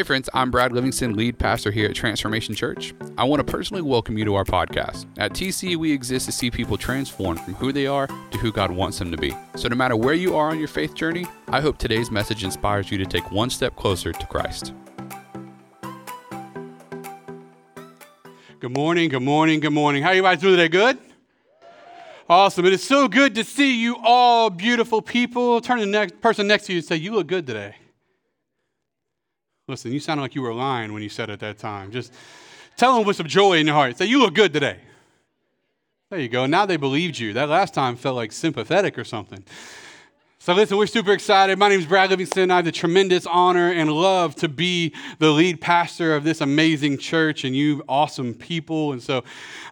Hey, friends, I'm Brad Livingston, lead pastor here at Transformation Church. I want to personally welcome you to our podcast. At TC, we exist to see people transformed from who they are to who God wants them to be. So, no matter where you are on your faith journey, I hope today's message inspires you to take one step closer to Christ. Good morning, good morning, good morning. How you guys doing today? Good? Awesome. It is so good to see you all beautiful people. Turn to the next person next to you and say, You look good today. Listen, you sounded like you were lying when you said it at that time. Just tell them with some joy in your heart. Say, You look good today. There you go. Now they believed you. That last time felt like sympathetic or something. So, listen, we're super excited. My name is Brad Livingston. I have the tremendous honor and love to be the lead pastor of this amazing church and you awesome people. And so,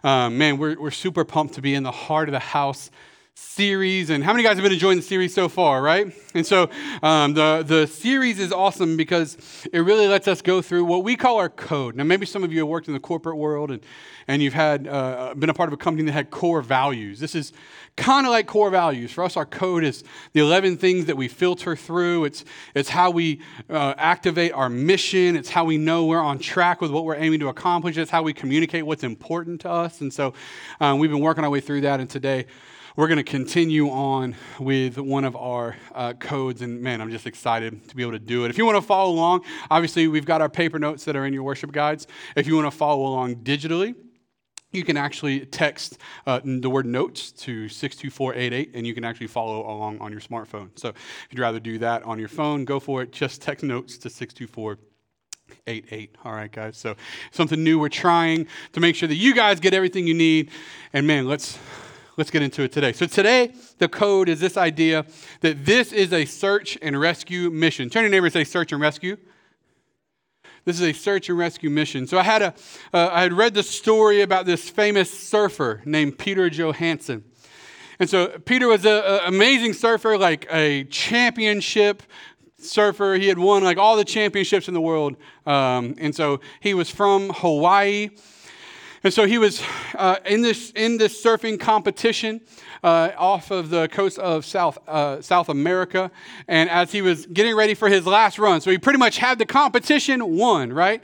um, man, we're, we're super pumped to be in the heart of the house series. And how many guys have been enjoying the series so far, right? And so um, the, the series is awesome because it really lets us go through what we call our code. Now, maybe some of you have worked in the corporate world and, and you've had uh, been a part of a company that had core values. This is kind of like core values. For us, our code is the 11 things that we filter through. It's, it's how we uh, activate our mission. It's how we know we're on track with what we're aiming to accomplish. It's how we communicate what's important to us. And so um, we've been working our way through that. And today, we're going to continue on with one of our uh, codes. And man, I'm just excited to be able to do it. If you want to follow along, obviously, we've got our paper notes that are in your worship guides. If you want to follow along digitally, you can actually text uh, the word notes to 62488 and you can actually follow along on your smartphone. So if you'd rather do that on your phone, go for it. Just text notes to 62488. All right, guys. So something new we're trying to make sure that you guys get everything you need. And man, let's let's get into it today. So, today, the code is this idea that this is a search and rescue mission. Turn your neighbor and say, search and rescue. This is a search and rescue mission. So, I had, a, uh, I had read the story about this famous surfer named Peter Johansen. And so, Peter was an amazing surfer, like a championship surfer. He had won like all the championships in the world. Um, and so, he was from Hawaii. And so he was uh, in, this, in this surfing competition uh, off of the coast of South, uh, South America. And as he was getting ready for his last run, so he pretty much had the competition won, right?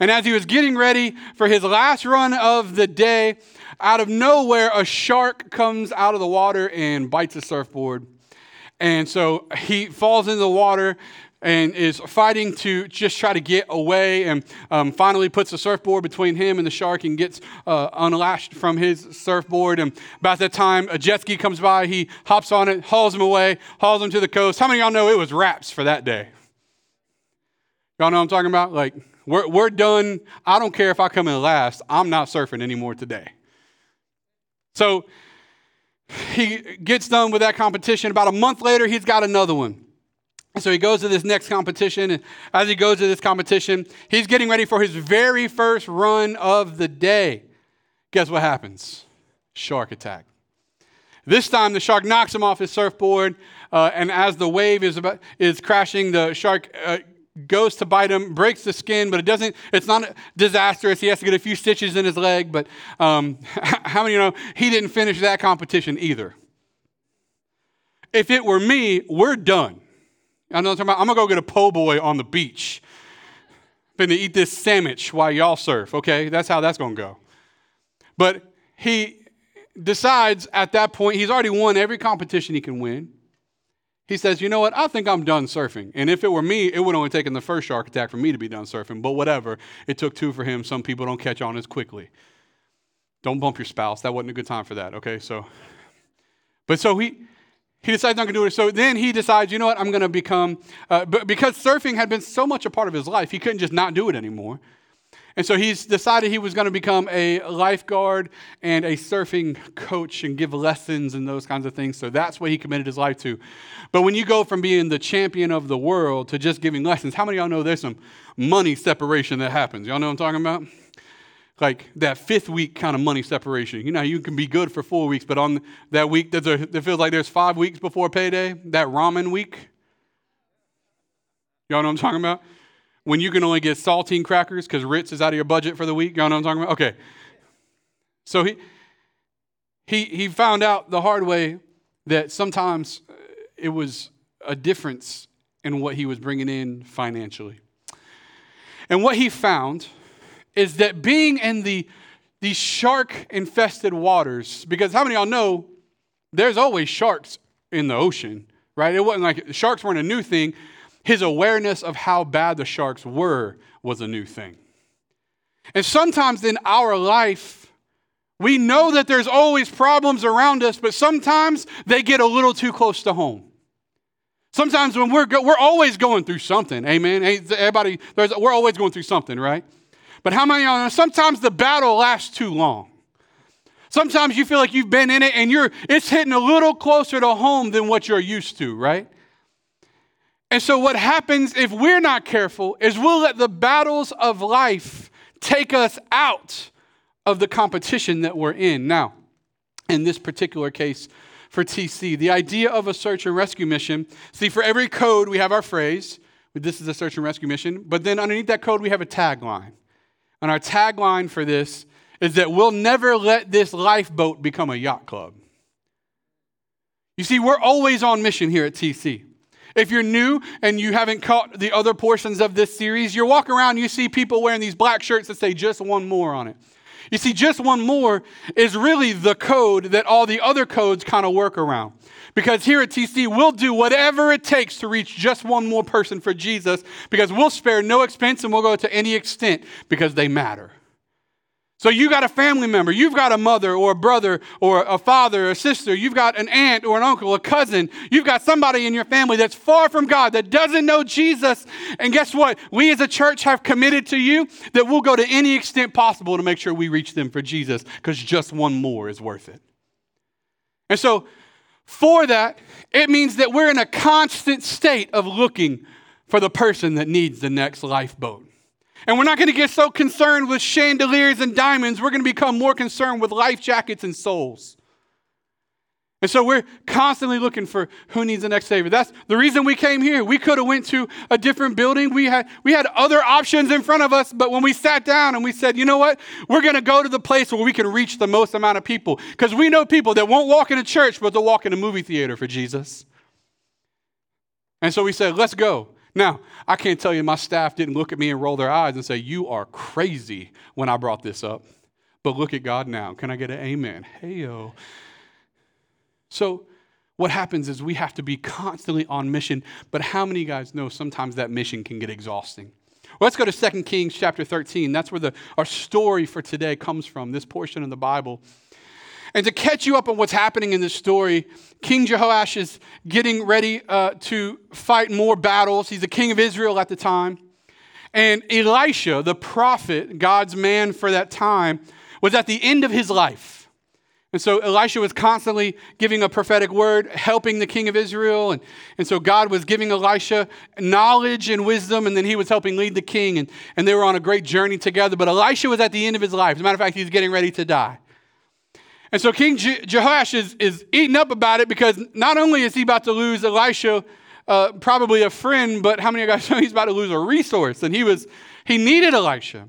And as he was getting ready for his last run of the day, out of nowhere, a shark comes out of the water and bites the surfboard. And so he falls into the water, and is fighting to just try to get away and um, finally puts a surfboard between him and the shark and gets uh, unlashed from his surfboard. And about that time, a jet ski comes by. He hops on it, hauls him away, hauls him to the coast. How many y'all know it was wraps for that day? Y'all know what I'm talking about? Like, we're, we're done. I don't care if I come in last. I'm not surfing anymore today. So he gets done with that competition. About a month later, he's got another one. So he goes to this next competition, and as he goes to this competition, he's getting ready for his very first run of the day. Guess what happens? Shark attack. This time, the shark knocks him off his surfboard, uh, and as the wave is about, is crashing, the shark uh, goes to bite him, breaks the skin, but it doesn't. It's not disastrous. He has to get a few stitches in his leg, but um, how many you know he didn't finish that competition either? If it were me, we're done. I know I'm talking about. I'm gonna go get a po' boy on the beach. Gonna eat this sandwich while y'all surf. Okay, that's how that's gonna go. But he decides at that point he's already won every competition he can win. He says, "You know what? I think I'm done surfing. And if it were me, it would only taken the first shark attack for me to be done surfing. But whatever, it took two for him. Some people don't catch on as quickly. Don't bump your spouse. That wasn't a good time for that. Okay, so, but so he he decides not to do it. So then he decides, you know what, I'm going to become, uh, because surfing had been so much a part of his life, he couldn't just not do it anymore. And so he's decided he was going to become a lifeguard and a surfing coach and give lessons and those kinds of things. So that's what he committed his life to. But when you go from being the champion of the world to just giving lessons, how many of y'all know there's some money separation that happens? Y'all know what I'm talking about? Like that fifth week kind of money separation. You know, you can be good for four weeks, but on that week, it feels like there's five weeks before payday, that ramen week. Y'all know what I'm talking about? When you can only get saltine crackers because Ritz is out of your budget for the week. Y'all know what I'm talking about? Okay. So he, he, he found out the hard way that sometimes uh, it was a difference in what he was bringing in financially. And what he found is that being in the these shark infested waters, because how many y'all know there's always sharks in the ocean, right? It wasn't like sharks weren't a new thing. His awareness of how bad the sharks were was a new thing. And sometimes in our life, we know that there's always problems around us, but sometimes they get a little too close to home. Sometimes when we're go- we're always going through something, amen. Everybody, we're always going through something, right? But how many of you know sometimes the battle lasts too long? Sometimes you feel like you've been in it and you're it's hitting a little closer to home than what you're used to, right? And so what happens if we're not careful is we'll let the battles of life take us out of the competition that we're in. Now, in this particular case for TC, the idea of a search and rescue mission, see, for every code we have our phrase, this is a search and rescue mission, but then underneath that code we have a tagline. And our tagline for this is that we'll never let this lifeboat become a yacht club. You see, we're always on mission here at TC. If you're new and you haven't caught the other portions of this series, you walk around, you see people wearing these black shirts that say just one more on it. You see, just one more is really the code that all the other codes kind of work around. Because here at TC, we'll do whatever it takes to reach just one more person for Jesus because we'll spare no expense and we'll go to any extent because they matter. So you got a family member, you've got a mother or a brother or a father or a sister, you've got an aunt or an uncle, a cousin, you've got somebody in your family that's far from God, that doesn't know Jesus. And guess what? We as a church have committed to you that we'll go to any extent possible to make sure we reach them for Jesus because just one more is worth it. And so for that, it means that we're in a constant state of looking for the person that needs the next lifeboat. And we're not going to get so concerned with chandeliers and diamonds. We're going to become more concerned with life jackets and souls. And so we're constantly looking for who needs the next savior. That's the reason we came here. We could have went to a different building. We had we had other options in front of us, but when we sat down and we said, "You know what? We're going to go to the place where we can reach the most amount of people because we know people that won't walk in a church but they'll walk in a movie theater for Jesus." And so we said, "Let's go." Now, I can't tell you my staff didn't look at me and roll their eyes and say, You are crazy when I brought this up. But look at God now. Can I get an amen? Hey, yo. So, what happens is we have to be constantly on mission. But how many guys know sometimes that mission can get exhausting? Well, let's go to 2 Kings chapter 13. That's where the, our story for today comes from, this portion of the Bible. And to catch you up on what's happening in this story, King Jehoash is getting ready uh, to fight more battles. He's the king of Israel at the time. And Elisha, the prophet, God's man for that time, was at the end of his life. And so Elisha was constantly giving a prophetic word, helping the king of Israel. And, and so God was giving Elisha knowledge and wisdom, and then he was helping lead the king. And, and they were on a great journey together. But Elisha was at the end of his life. As a matter of fact, he's getting ready to die. And so King Je- Jehoash is, is eating up about it because not only is he about to lose Elisha, uh, probably a friend, but how many of you guys know he's about to lose a resource? And he was he needed Elisha.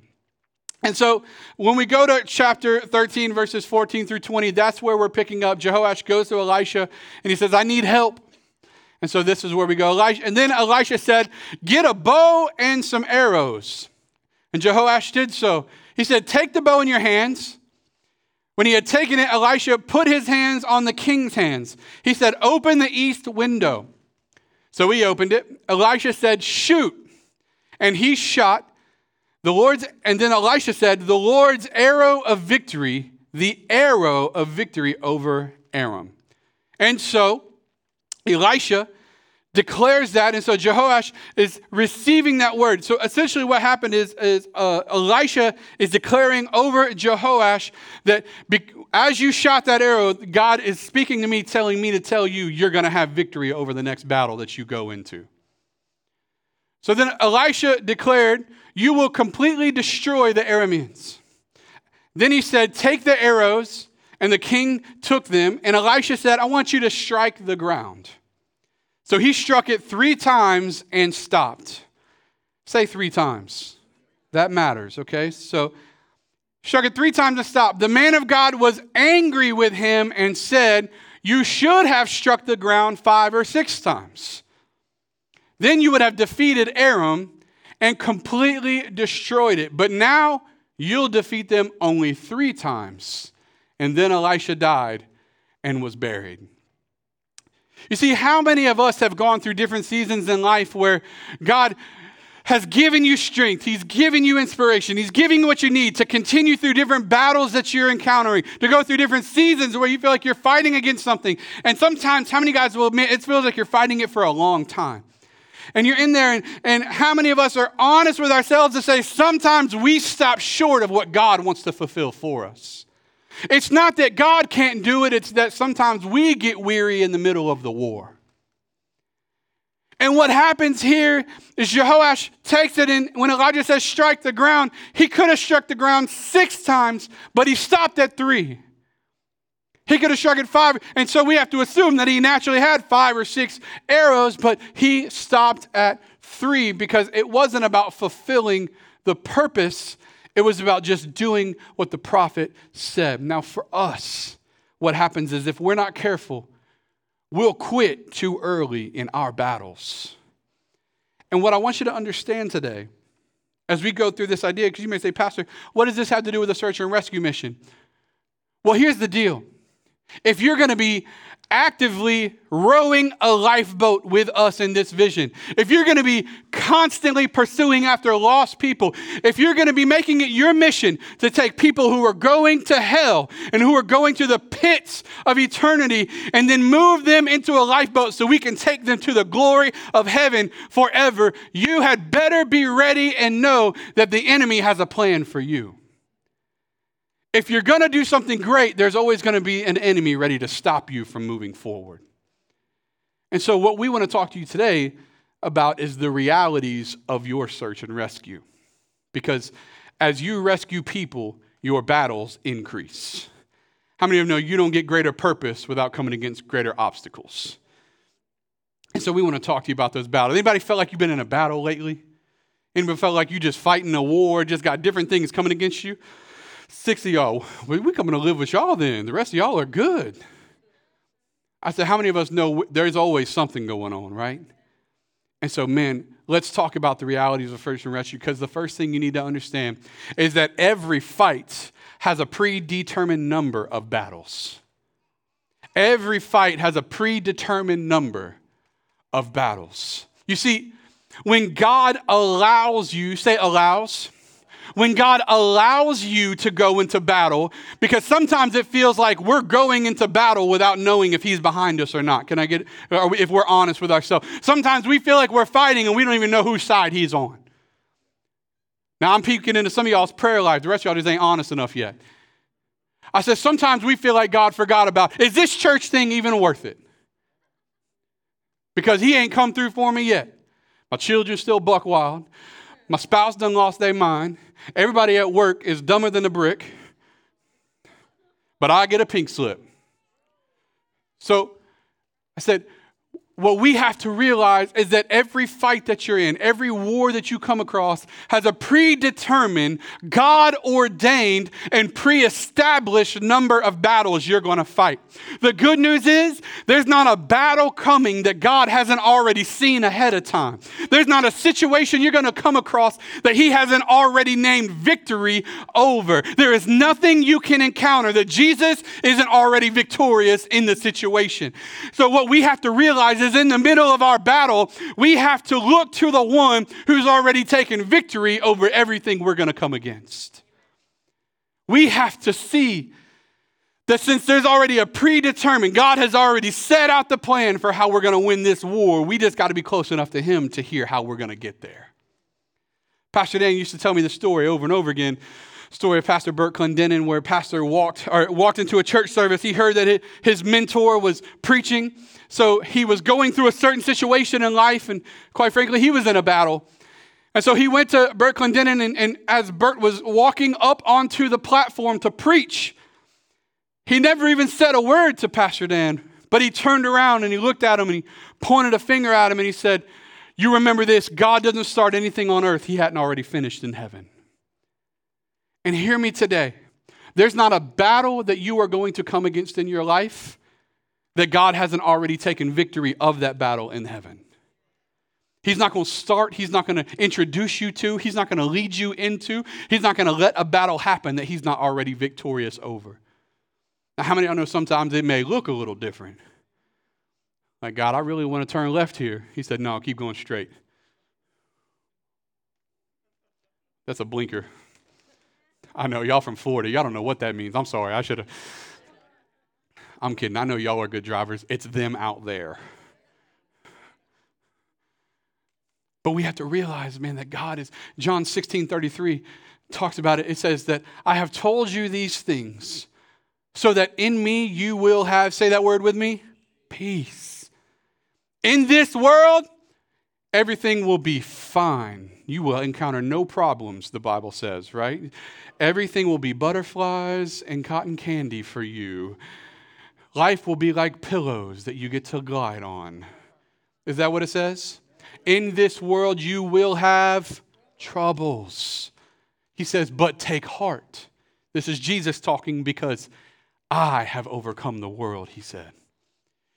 And so when we go to chapter 13, verses 14 through 20, that's where we're picking up. Jehoash goes to Elisha and he says, I need help. And so this is where we go. Elisha, and then Elisha said, Get a bow and some arrows. And Jehoash did so. He said, Take the bow in your hands when he had taken it, Elisha put his hands on the king's hands. He said, Open the east window. So he opened it. Elisha said, Shoot. And he shot. The Lord's, and then Elisha said, The Lord's arrow of victory, the arrow of victory over Aram. And so Elisha declares that. And so Jehoash is receiving that word. So essentially, what happened is, is uh, Elisha is declaring over Jehoash that be, as you shot that arrow, God is speaking to me, telling me to tell you, you're going to have victory over the next battle that you go into. So then Elisha declared, You will completely destroy the Arameans. Then he said, Take the arrows. And the king took them. And Elisha said, I want you to strike the ground. So he struck it three times and stopped. Say three times. That matters, okay? So struck it three times and stopped. The man of God was angry with him and said, You should have struck the ground five or six times. Then you would have defeated Aram, and completely destroyed it. But now you'll defeat them only three times. And then Elisha died and was buried. You see, how many of us have gone through different seasons in life where God has given you strength, He's given you inspiration, He's giving you what you need to continue through different battles that you're encountering, to go through different seasons where you feel like you're fighting against something. And sometimes, how many guys will admit it feels like you're fighting it for a long time? and you're in there, and, and how many of us are honest with ourselves to say sometimes we stop short of what God wants to fulfill for us? It's not that God can't do it, it's that sometimes we get weary in the middle of the war. And what happens here is Jehoash takes it, and when Elijah says strike the ground, he could have struck the ground six times, but he stopped at three. He could have struck it five, and so we have to assume that he naturally had five or six arrows, but he stopped at three because it wasn't about fulfilling the purpose, it was about just doing what the prophet said. Now, for us, what happens is if we're not careful, we'll quit too early in our battles. And what I want you to understand today, as we go through this idea, because you may say, Pastor, what does this have to do with the search and rescue mission? Well, here's the deal if you're going to be actively rowing a lifeboat with us in this vision, if you're going to be constantly pursuing after lost people, if you're going to be making it your mission to take people who are going to hell and who are going to the pits of eternity and then move them into a lifeboat so we can take them to the glory of heaven forever, you had better be ready and know that the enemy has a plan for you if you're going to do something great, there's always going to be an enemy ready to stop you from moving forward. And so, what we want to talk to you today about is the realities of your search and rescue. Because as you rescue people, your battles increase. How many of you know you don't get greater purpose without coming against greater obstacles? And so we want to talk to you about those battles. Anybody felt like you've been in a battle lately? Anybody felt like you just fighting a war, just got different things coming against you? Six of y'all, we, we coming to live with y'all then. The rest of y'all are good. I said, how many of us know there's always something going on, right? And so, men, let's talk about the realities of search and rescue because the first thing you need to understand is that every fight has a predetermined number of battles. Every fight has a predetermined number of battles. You see, when God allows you, say allows, when God allows you to go into battle, because sometimes it feels like we're going into battle without knowing if He's behind us or not. Can I get, if we're honest with ourselves? Sometimes we feel like we're fighting and we don't even know whose side He's on. Now, I'm peeking into some of y'all's prayer life. The rest of y'all just ain't honest enough yet. I said, sometimes we feel like God forgot about, is this church thing even worth it? Because He ain't come through for me yet. My children still buck wild. My spouse done lost their mind. Everybody at work is dumber than a brick, but I get a pink slip. So I said, what we have to realize is that every fight that you're in, every war that you come across, has a predetermined, God ordained, and pre established number of battles you're going to fight. The good news is there's not a battle coming that God hasn't already seen ahead of time. There's not a situation you're going to come across that He hasn't already named victory over. There is nothing you can encounter that Jesus isn't already victorious in the situation. So, what we have to realize is is in the middle of our battle, we have to look to the one who's already taken victory over everything we're going to come against. We have to see that since there's already a predetermined, God has already set out the plan for how we're going to win this war, we just got to be close enough to Him to hear how we're going to get there. Pastor Dan used to tell me the story over and over again story of Pastor Bert Clendenin, where Pastor walked or walked into a church service. He heard that his mentor was preaching, so he was going through a certain situation in life, and quite frankly, he was in a battle. And so he went to Bert Clendenin, and, and as Bert was walking up onto the platform to preach, he never even said a word to Pastor Dan, but he turned around and he looked at him and he pointed a finger at him and he said, You remember this God doesn't start anything on earth he hadn't already finished in heaven. And hear me today there's not a battle that you are going to come against in your life that God hasn't already taken victory of that battle in heaven. He's not going to start, he's not going to introduce you to, he's not going to lead you into, he's not going to let a battle happen that he's not already victorious over. Now, how many of you know sometimes it may look a little different? Like, God, I really want to turn left here. He said, No, keep going straight. That's a blinker. I know, y'all from Florida. Y'all don't know what that means. I'm sorry. I should have. I'm kidding. I know y'all are good drivers. It's them out there. But we have to realize, man, that God is, John 16 33 talks about it. It says that I have told you these things so that in me you will have, say that word with me, peace. In this world, everything will be fine. You will encounter no problems, the Bible says, right? Everything will be butterflies and cotton candy for you. Life will be like pillows that you get to glide on. Is that what it says? In this world, you will have troubles. He says, but take heart. This is Jesus talking because I have overcome the world, he said.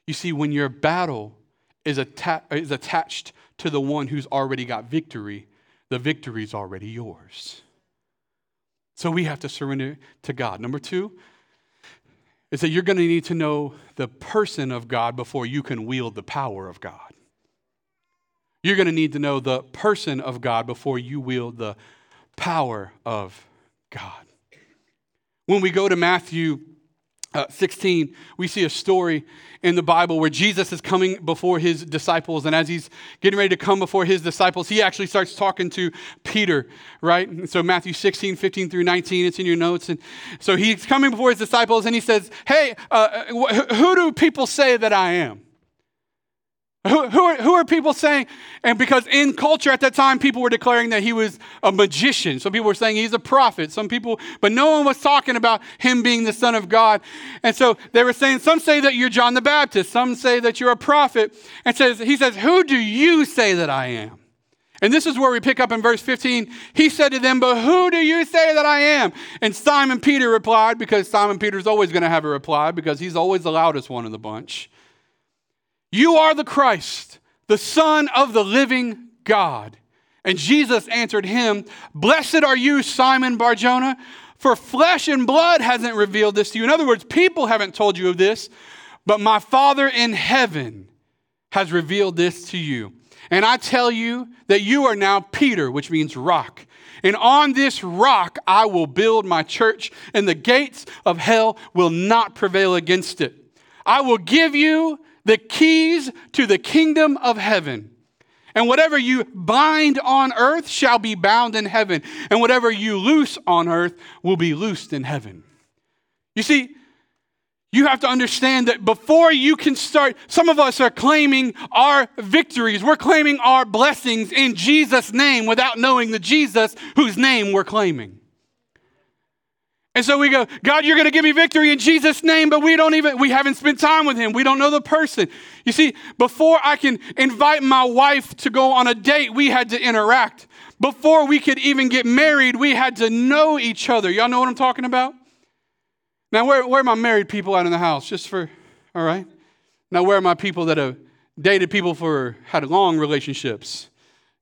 You see, when your battle is, atta- is attached to the one who's already got victory, the victory is already yours. So we have to surrender to God. Number two, is that you're going to need to know the person of God before you can wield the power of God. You're going to need to know the person of God before you wield the power of God. When we go to Matthew uh, 16, we see a story in the Bible where Jesus is coming before his disciples. And as he's getting ready to come before his disciples, he actually starts talking to Peter, right? So, Matthew 16, 15 through 19, it's in your notes. And so he's coming before his disciples and he says, Hey, uh, who do people say that I am? Who, who, are, who are people saying? And because in culture at that time, people were declaring that he was a magician. Some people were saying he's a prophet. Some people, but no one was talking about him being the Son of God. And so they were saying, some say that you're John the Baptist. Some say that you're a prophet. And says, he says, Who do you say that I am? And this is where we pick up in verse 15. He said to them, But who do you say that I am? And Simon Peter replied, because Simon Peter's always going to have a reply, because he's always the loudest one in the bunch. You are the Christ, the Son of the living God. And Jesus answered him, Blessed are you, Simon Barjona, for flesh and blood hasn't revealed this to you. In other words, people haven't told you of this, but my Father in heaven has revealed this to you. And I tell you that you are now Peter, which means rock. And on this rock I will build my church, and the gates of hell will not prevail against it. I will give you the keys to the kingdom of heaven. And whatever you bind on earth shall be bound in heaven, and whatever you loose on earth will be loosed in heaven. You see, you have to understand that before you can start, some of us are claiming our victories. We're claiming our blessings in Jesus' name without knowing the Jesus whose name we're claiming. And so we go, God, you're going to give me victory in Jesus' name, but we don't even, we haven't spent time with him. We don't know the person. You see, before I can invite my wife to go on a date, we had to interact. Before we could even get married, we had to know each other. Y'all know what I'm talking about? Now, where, where are my married people out in the house? Just for, all right? Now, where are my people that have dated people for, had long relationships?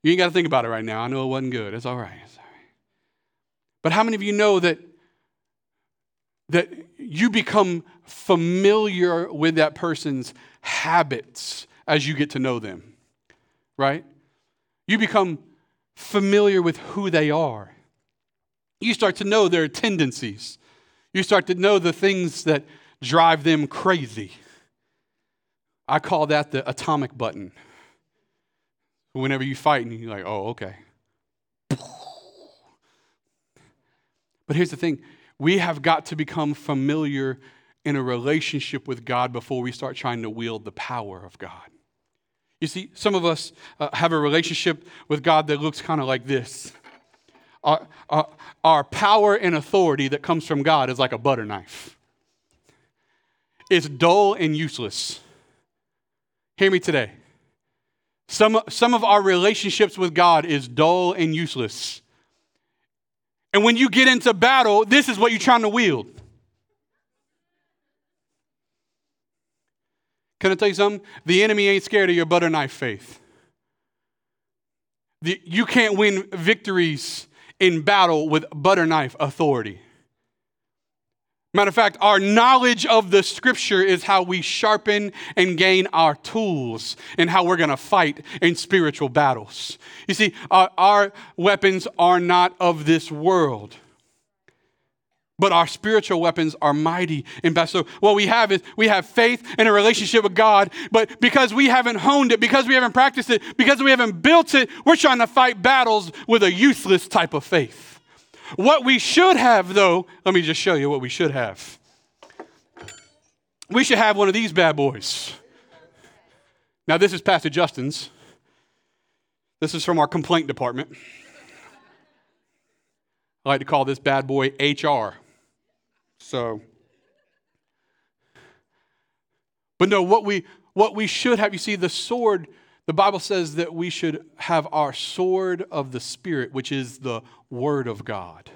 You ain't got to think about it right now. I know it wasn't good. It's all right. It's all right. But how many of you know that that you become familiar with that person's habits as you get to know them, right? You become familiar with who they are. You start to know their tendencies. You start to know the things that drive them crazy. I call that the atomic button. Whenever you fight and you're like, oh, okay. But here's the thing we have got to become familiar in a relationship with God before we start trying to wield the power of God. You see, some of us uh, have a relationship with God that looks kind of like this. Our, our, our, power and authority that comes from God is like a butter knife. It's dull and useless. Hear me today. Some, some of our relationships with God is dull and useless. And when you get into battle, this is what you're trying to wield. Can I tell you something? The enemy ain't scared of your butter knife faith. The, you can't win victories in battle with butter knife authority. Matter of fact, our knowledge of the scripture is how we sharpen and gain our tools and how we're going to fight in spiritual battles. You see, our, our, weapons are not of this world, but our spiritual weapons are mighty And battle. So, what we have is we have faith and a relationship with God, but because we haven't honed it, because we haven't practiced it, because we haven't built it, we're trying to fight battles with a useless type of faith. What we should have, though, let me just show you what we should have. We should have one of these bad boys. Now, this is Pastor Justin's. This is from our complaint department. I like to call this bad boy HR. So, but no, what we what we should have, you see, the sword the Bible says that we should have our sword of the Spirit, which is the Word of God.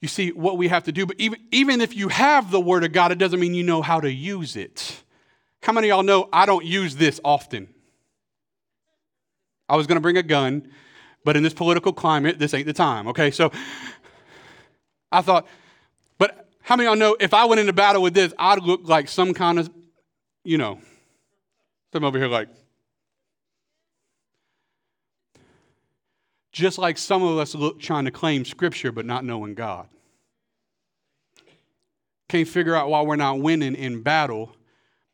You see, what we have to do, but even, even if you have the Word of God, it doesn't mean you know how to use it. How many of y'all know I don't use this often? I was going to bring a gun, but in this political climate, this ain't the time, okay? So I thought, but how many of y'all know if I went into battle with this, I'd look like some kind of, you know, some over here like, just like some of us look trying to claim Scripture but not knowing God. Can't figure out why we're not winning in battle,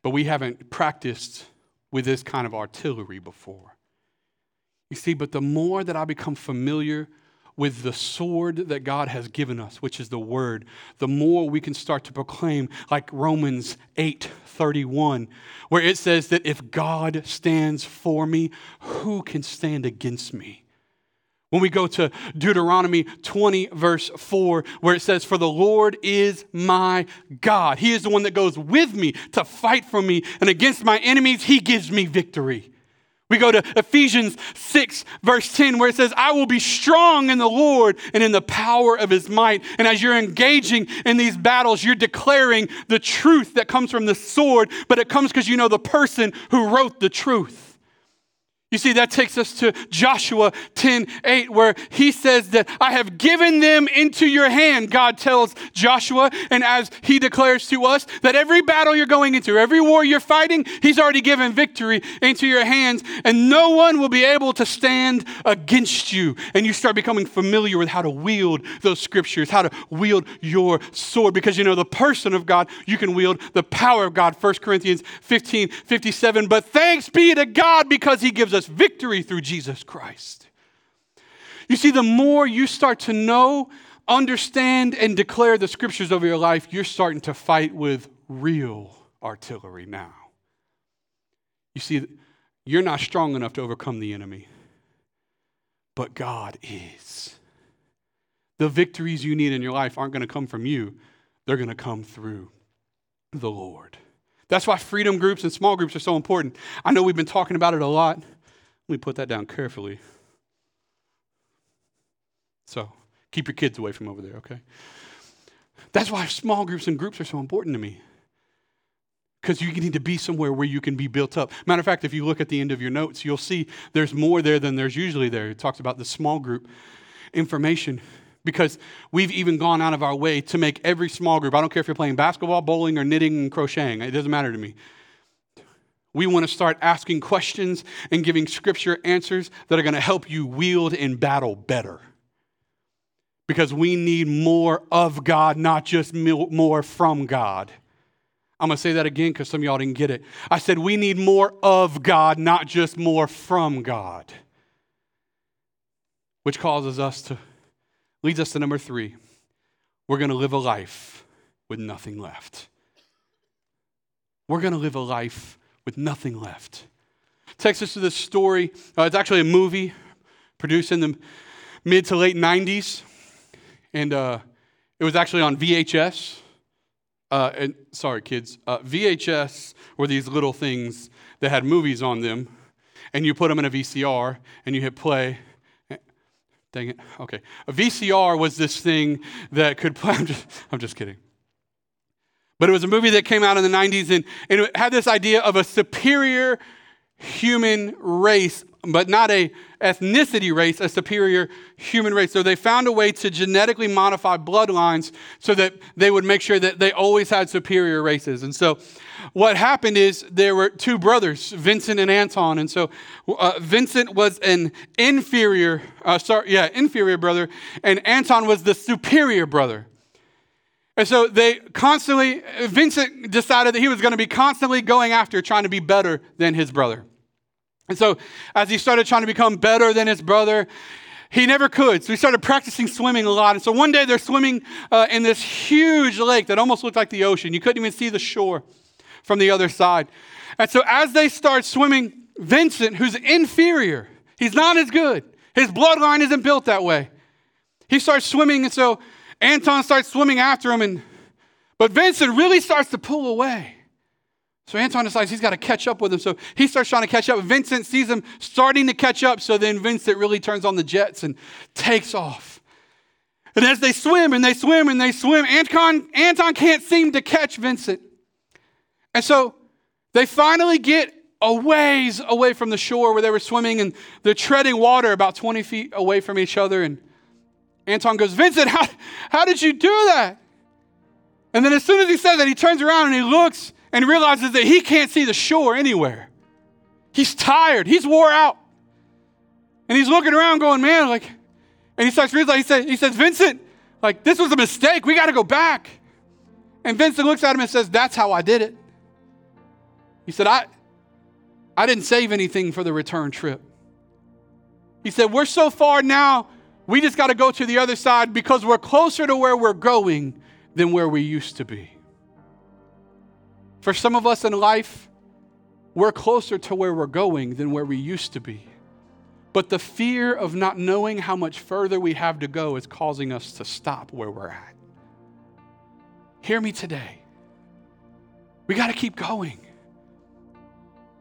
but we haven't practiced with this kind of artillery before. You see, but the more that I become familiar with the sword that God has given us, which is the word, the more we can start to proclaim like Romans 8:31, where it says that if God stands for me, who can stand against me? When we go to Deuteronomy 20, verse 4, where it says, For the Lord is my God. He is the one that goes with me to fight for me, and against my enemies, He gives me victory. We go to Ephesians 6, verse 10, where it says, I will be strong in the Lord and in the power of his might. And as you're engaging in these battles, you're declaring the truth that comes from the sword, but it comes because you know the person who wrote the truth. You see, that takes us to Joshua 10 8, where he says that I have given them into your hand, God tells Joshua. And as he declares to us, that every battle you're going into, every war you're fighting, he's already given victory into your hands, and no one will be able to stand against you. And you start becoming familiar with how to wield those scriptures, how to wield your sword, because you know the person of God, you can wield the power of God. 1 Corinthians 15 57. But thanks be to God because he gives us us victory through Jesus Christ. You see, the more you start to know, understand, and declare the scriptures over your life, you're starting to fight with real artillery now. You see, you're not strong enough to overcome the enemy, but God is. The victories you need in your life aren't going to come from you, they're going to come through the Lord. That's why freedom groups and small groups are so important. I know we've been talking about it a lot. Let me put that down carefully. So keep your kids away from over there, okay? That's why small groups and groups are so important to me. Because you need to be somewhere where you can be built up. Matter of fact, if you look at the end of your notes, you'll see there's more there than there's usually there. It talks about the small group information because we've even gone out of our way to make every small group, I don't care if you're playing basketball, bowling, or knitting and crocheting, it doesn't matter to me. We want to start asking questions and giving scripture answers that are going to help you wield in battle better. Because we need more of God, not just more from God. I'm going to say that again because some of y'all didn't get it. I said we need more of God, not just more from God. Which causes us to, leads us to number three. We're going to live a life with nothing left. We're going to live a life with nothing left. Takes us to this story. Uh, it's actually a movie produced in the mid to late 90s. And uh, it was actually on VHS. Uh, and sorry, kids. Uh, VHS were these little things that had movies on them. And you put them in a VCR and you hit play. Dang it. Okay. A VCR was this thing that could play. I'm just, I'm just kidding. But it was a movie that came out in the 90s and, and it had this idea of a superior human race but not a ethnicity race, a superior human race. So they found a way to genetically modify bloodlines so that they would make sure that they always had superior races. And so what happened is there were two brothers, Vincent and Anton. And so uh, Vincent was an inferior, uh, sorry, yeah, inferior brother, and Anton was the superior brother. And so they constantly, Vincent decided that he was going to be constantly going after trying to be better than his brother. And so as he started trying to become better than his brother, he never could. So he started practicing swimming a lot. And so one day they're swimming uh, in this huge lake that almost looked like the ocean. You couldn't even see the shore from the other side. And so as they start swimming, Vincent, who's inferior, he's not as good. His bloodline isn't built that way. He starts swimming, and so Anton starts swimming after him, and but Vincent really starts to pull away. So Anton decides he's got to catch up with him. So he starts trying to catch up. Vincent sees him starting to catch up. So then Vincent really turns on the jets and takes off. And as they swim and they swim and they swim, Anton, Anton can't seem to catch Vincent. And so they finally get a ways away from the shore where they were swimming and they're treading water about 20 feet away from each other. And Anton goes, Vincent, how, how did you do that? And then as soon as he says that, he turns around and he looks and realizes that he can't see the shore anywhere. He's tired, he's wore out. And he's looking around going, man, like, and he starts realizing, he says, he says, Vincent, like, this was a mistake. We got to go back. And Vincent looks at him and says, That's how I did it. He said, I, I didn't save anything for the return trip. He said, We're so far now, we just got to go to the other side because we're closer to where we're going than where we used to be. For some of us in life, we're closer to where we're going than where we used to be. But the fear of not knowing how much further we have to go is causing us to stop where we're at. Hear me today. We got to keep going.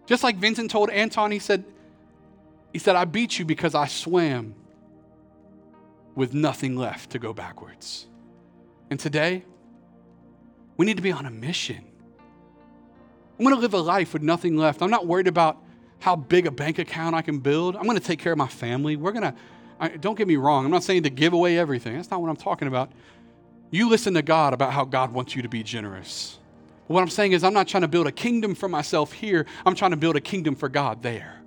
Just like Vincent told Anton, he said, he said, I beat you because I swam with nothing left to go backwards. And today, we need to be on a mission. I'm to live a life with nothing left. I'm not worried about how big a bank account I can build. I'm to take care of my family. We're going to, don't get me wrong, I'm not saying to give away everything. That's not what I'm talking about. You listen to God about how God wants you to be generous. What I'm saying is, I'm not trying to build a kingdom for myself here, I'm trying to build a kingdom for God there.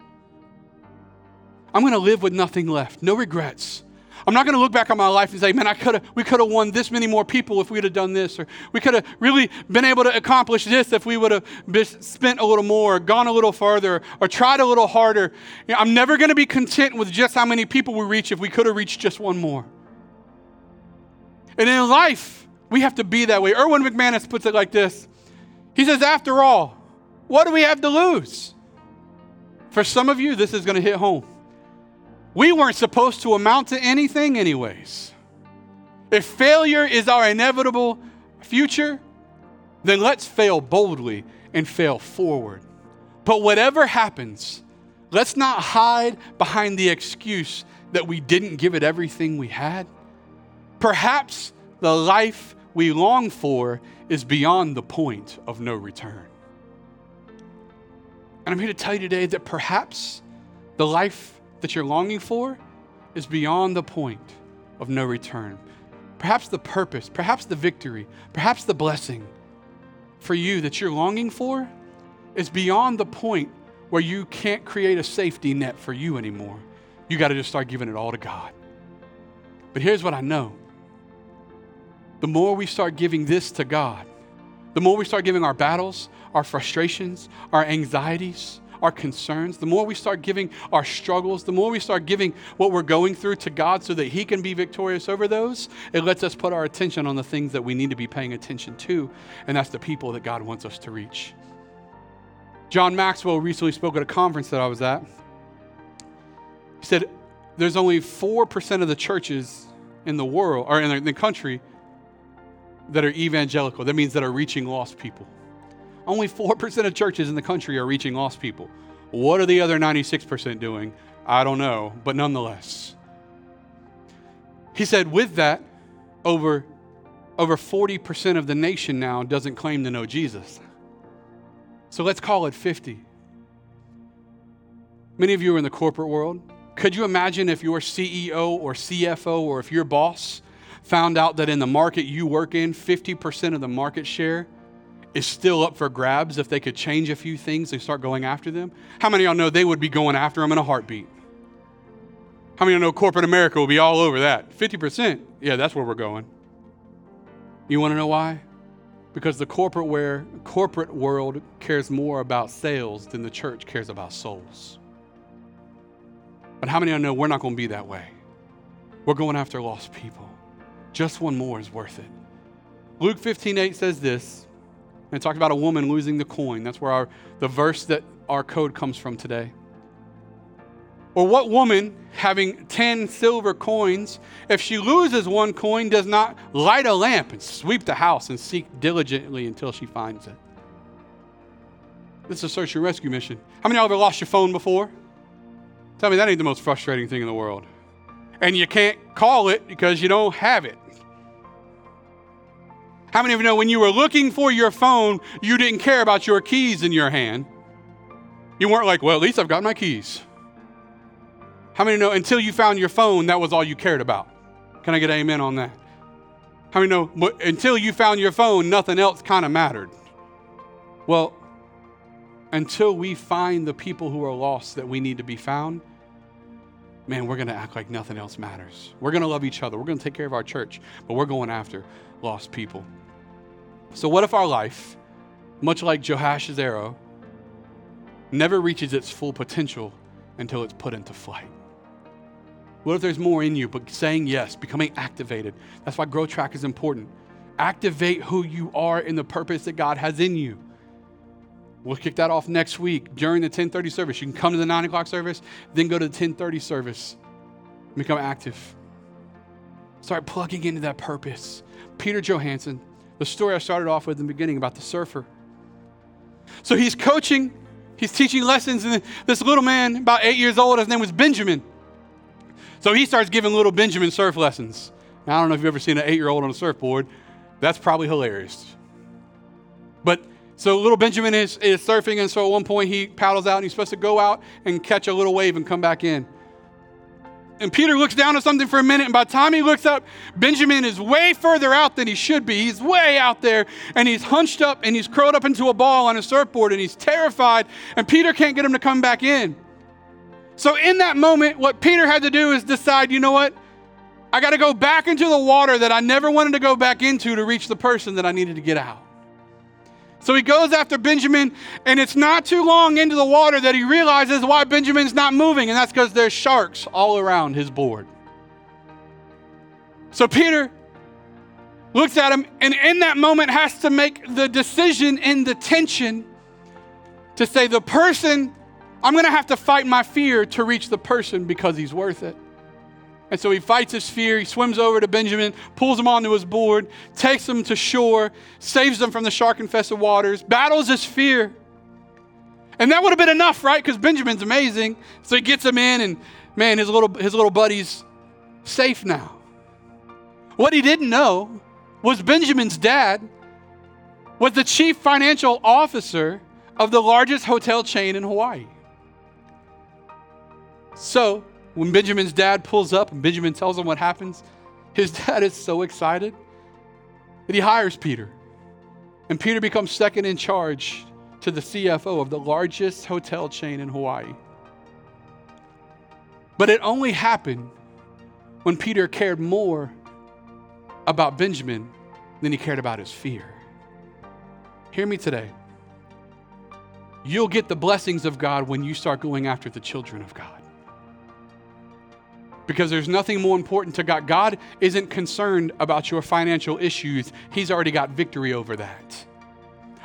I'm going to live with nothing left, no regrets. I'm not going to look back on my life and say, man, I could have, we could have won this many more people if we would have done this, or we could have really been able to accomplish this if we would have spent a little more, gone a little farther, or tried a little harder. You know, I'm never going to be content with just how many people we reach if we could have reached just one more. And in life, we have to be that way. Erwin McManus puts it like this he says, After all, what do we have to lose? For some of you, this is going to hit home. We weren't supposed to amount to anything, anyways. If failure is our inevitable future, then let's fail boldly and fail forward. But whatever happens, let's not hide behind the excuse that we didn't give it everything we had. Perhaps the life we long for is beyond the point of no return. And I'm here to tell you today that perhaps the life that you're longing for is beyond the point of no return. Perhaps the purpose, perhaps the victory, perhaps the blessing for you that you're longing for is beyond the point where you can't create a safety net for you anymore. You got to just start giving it all to God. But here's what I know the more we start giving this to God, the more we start giving our battles, our frustrations, our anxieties, our concerns, the more we start giving our struggles, the more we start giving what we're going through to God so that He can be victorious over those, it lets us put our attention on the things that we need to be paying attention to, and that's the people that God wants us to reach. John Maxwell recently spoke at a conference that I was at. He said, There's only 4% of the churches in the world, or in the country, that are evangelical. That means that are reaching lost people. Only 4% of churches in the country are reaching lost people. What are the other 96% doing? I don't know, but nonetheless. He said, with that, over, over 40% of the nation now doesn't claim to know Jesus. So let's call it 50. Many of you are in the corporate world. Could you imagine if your CEO or CFO or if your boss found out that in the market you work in, 50% of the market share is still up for grabs if they could change a few things and start going after them? How many of y'all know they would be going after them in a heartbeat? How many of y'all know corporate America will be all over that? 50%. Yeah, that's where we're going. You want to know why? Because the corporate where corporate world cares more about sales than the church cares about souls. But how many of you know we're not going to be that way? We're going after lost people. Just one more is worth it. Luke 15, 8 says this. And it talked about a woman losing the coin. That's where our, the verse that our code comes from today. Or what woman, having 10 silver coins, if she loses one coin, does not light a lamp and sweep the house and seek diligently until she finds it? This is a search and rescue mission. How many of y'all ever lost your phone before? Tell me that ain't the most frustrating thing in the world. And you can't call it because you don't have it. How many of you know when you were looking for your phone, you didn't care about your keys in your hand? You weren't like, well, at least I've got my keys. How many know until you found your phone, that was all you cared about? Can I get amen on that? How many know until you found your phone, nothing else kind of mattered? Well, until we find the people who are lost that we need to be found, man, we're going to act like nothing else matters. We're going to love each other. We're going to take care of our church, but we're going after lost people. So, what if our life, much like Joash's arrow, never reaches its full potential until it's put into flight? What if there's more in you, but saying yes, becoming activated? That's why Grow Track is important. Activate who you are in the purpose that God has in you. We'll kick that off next week during the 1030 service. You can come to the 9 o'clock service, then go to the 1030 service. Become active. Start plugging into that purpose. Peter Johansson, the story I started off with in the beginning about the surfer. So he's coaching, he's teaching lessons, and this little man, about eight years old, his name was Benjamin. So he starts giving little Benjamin surf lessons. Now, I don't know if you've ever seen an eight year old on a surfboard. That's probably hilarious. But so little Benjamin is, is surfing, and so at one point he paddles out and he's supposed to go out and catch a little wave and come back in. And Peter looks down at something for a minute, and by the time he looks up, Benjamin is way further out than he should be. He's way out there, and he's hunched up and he's curled up into a ball on a surfboard, and he's terrified, and Peter can't get him to come back in. So, in that moment, what Peter had to do is decide, you know what? I got to go back into the water that I never wanted to go back into to reach the person that I needed to get out. So he goes after Benjamin, and it's not too long into the water that he realizes why Benjamin's not moving, and that's because there's sharks all around his board. So Peter looks at him, and in that moment has to make the decision in the tension to say, The person, I'm to have to fight my fear to reach the person because he's worth it. And so he fights his fear. He swims over to Benjamin, pulls him onto his board, takes him to shore, saves them from the shark infested waters, battles his fear. And that would have been enough, right? Because Benjamin's amazing. So he gets him in, and man, his little, his little buddy's safe now. What he didn't know was Benjamin's dad was the chief financial officer of the largest hotel chain in Hawaii. So when Benjamin's dad pulls up and Benjamin tells him what happens, his dad is so excited that he hires Peter. And Peter becomes second in charge to the CFO of the largest hotel chain in Hawaii. But it only happened when Peter cared more about Benjamin than he cared about his fear. Hear me today. You'll get the blessings of God when you start going after the children of God because there's nothing more important to God. God isn't concerned about your financial issues, He's already got victory over that.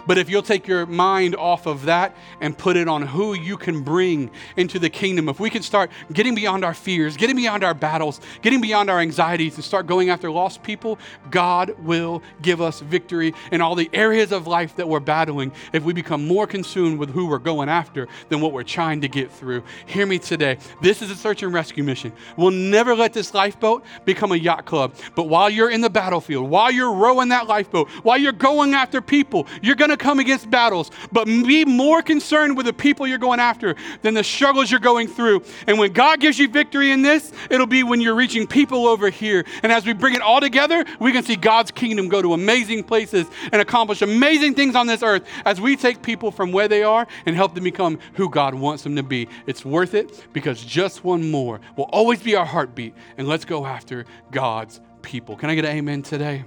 But if you'll take your mind off of that and put it on who you can bring into the kingdom, if we can start getting beyond our fears, getting beyond our battles, getting beyond our anxieties, and start going after lost people, God will give us victory in all the areas of life that we're battling if we become more consumed with who we're going after than what we're trying to get through. Hear me today. This is a search and rescue mission. We'll never let this lifeboat become a yacht club. But while you're in the battlefield, while you're rowing that lifeboat, while you're going after people, you're going to to come against battles, but be more concerned with the people you're going after than the struggles you're going through. And when God gives you victory in this, it'll be when you're reaching people over here. And as we bring it all together, we can see God's kingdom go to amazing places and accomplish amazing things on this earth as we take people from where they are and help them become who God wants them to be. It's worth it because just one more will always be our heartbeat. And let's go after God's people. Can I get an amen today?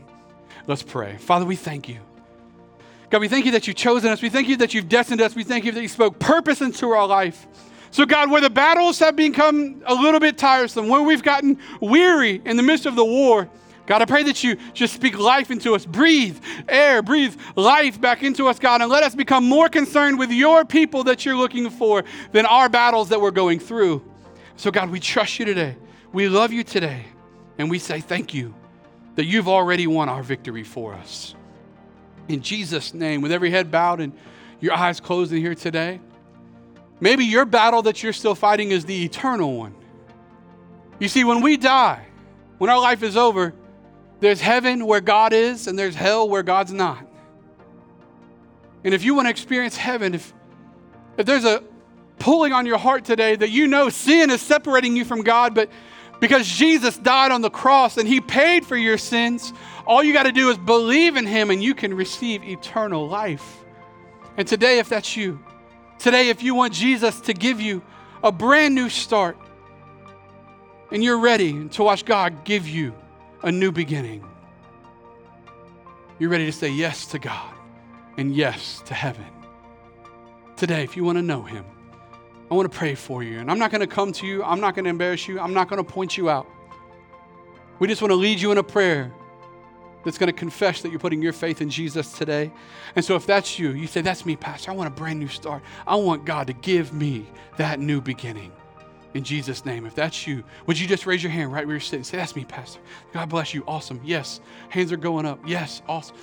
Let's pray. Father, we thank you. God, we thank you that you've chosen us. We thank you that you've destined us. We thank you that you spoke purpose into our life. So, God, where the battles have become a little bit tiresome, where we've gotten weary in the midst of the war, God, I pray that you just speak life into us. Breathe air, breathe life back into us, God, and let us become more concerned with your people that you're looking for than our battles that we're going through. So, God, we trust you today. We love you today. And we say thank you that you've already won our victory for us. In Jesus' name, with every head bowed and your eyes closed in here today, maybe your battle that you're still fighting is the eternal one. You see, when we die, when our life is over, there's heaven where God is, and there's hell where God's not. And if you want to experience heaven, if, if there's a pulling on your heart today that you know sin is separating you from God, but because Jesus died on the cross and he paid for your sins, all you got to do is believe in him and you can receive eternal life. And today, if that's you, today, if you want Jesus to give you a brand new start and you're ready to watch God give you a new beginning, you're ready to say yes to God and yes to heaven. Today, if you want to know him, I want to pray for you. And I'm not going to come to you, I'm not going to embarrass you, I'm not going to point you out. We just want to lead you in a prayer that's going to confess that you're putting your faith in Jesus today. And so if that's you, you say, That's me, Pastor. I want a brand new start. I want God to give me that new beginning. In Jesus' name. If that's you, would you just raise your hand right where you're sitting? Say, That's me, Pastor. God bless you. Awesome. Yes. Hands are going up. Yes. Awesome.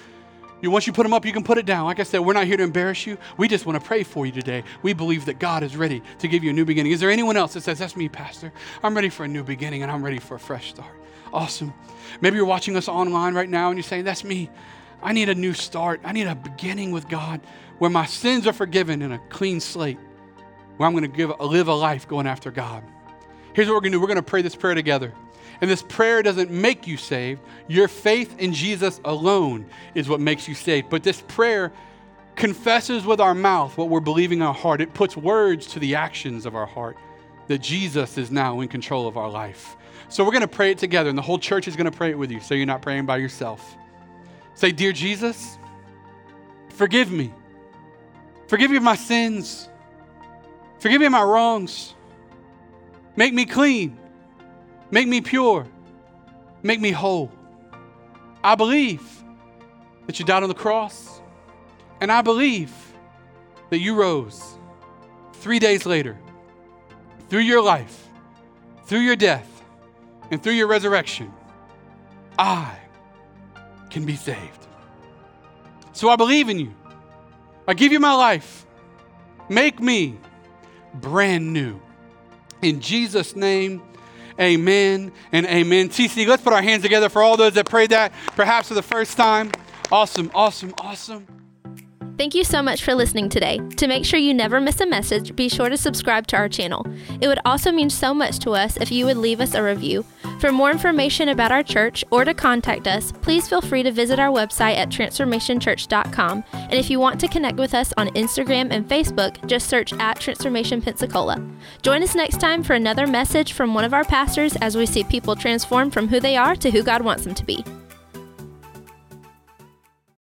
Once you put them up, you can put it down. Like I said, we're not here to embarrass you. We just want to pray for you today. We believe that God is ready to give you a new beginning. Is there anyone else that says, That's me, Pastor? I'm ready for a new beginning and I'm ready for a fresh start? Awesome. Maybe you're watching us online right now and you're saying, That's me. I need a new start. I need a beginning with God where my sins are forgiven and a clean slate, where I'm going to give, live a life going after God. Here's what we're going to do we're going to pray this prayer together. And this prayer doesn't make you saved. Your faith in Jesus alone is what makes you saved. But this prayer confesses with our mouth what we're believing in our heart. It puts words to the actions of our heart that Jesus is now in control of our life. So we're going to pray it together, and the whole church is going to pray it with you so you're not praying by yourself. Say, Dear Jesus, forgive me. Forgive me of my sins. Forgive me of my wrongs. Make me clean. Make me pure. Make me whole. I believe that you died on the cross, and I believe that you rose three days later through your life, through your death, and through your resurrection. I can be saved. So I believe in you. I give you my life. Make me brand new. In Jesus' name, Amen and amen. TC, let's put our hands together for all those that prayed that, perhaps for the first time. Awesome, awesome, awesome. Thank you so much for listening today. To make sure you never miss a message, be sure to subscribe to our channel. It would also mean so much to us if you would leave us a review. For more information about our church or to contact us, please feel free to visit our website at transformationchurch.com. And if you want to connect with us on Instagram and Facebook, just search at Transformation Pensacola. Join us next time for another message from one of our pastors as we see people transform from who they are to who God wants them to be.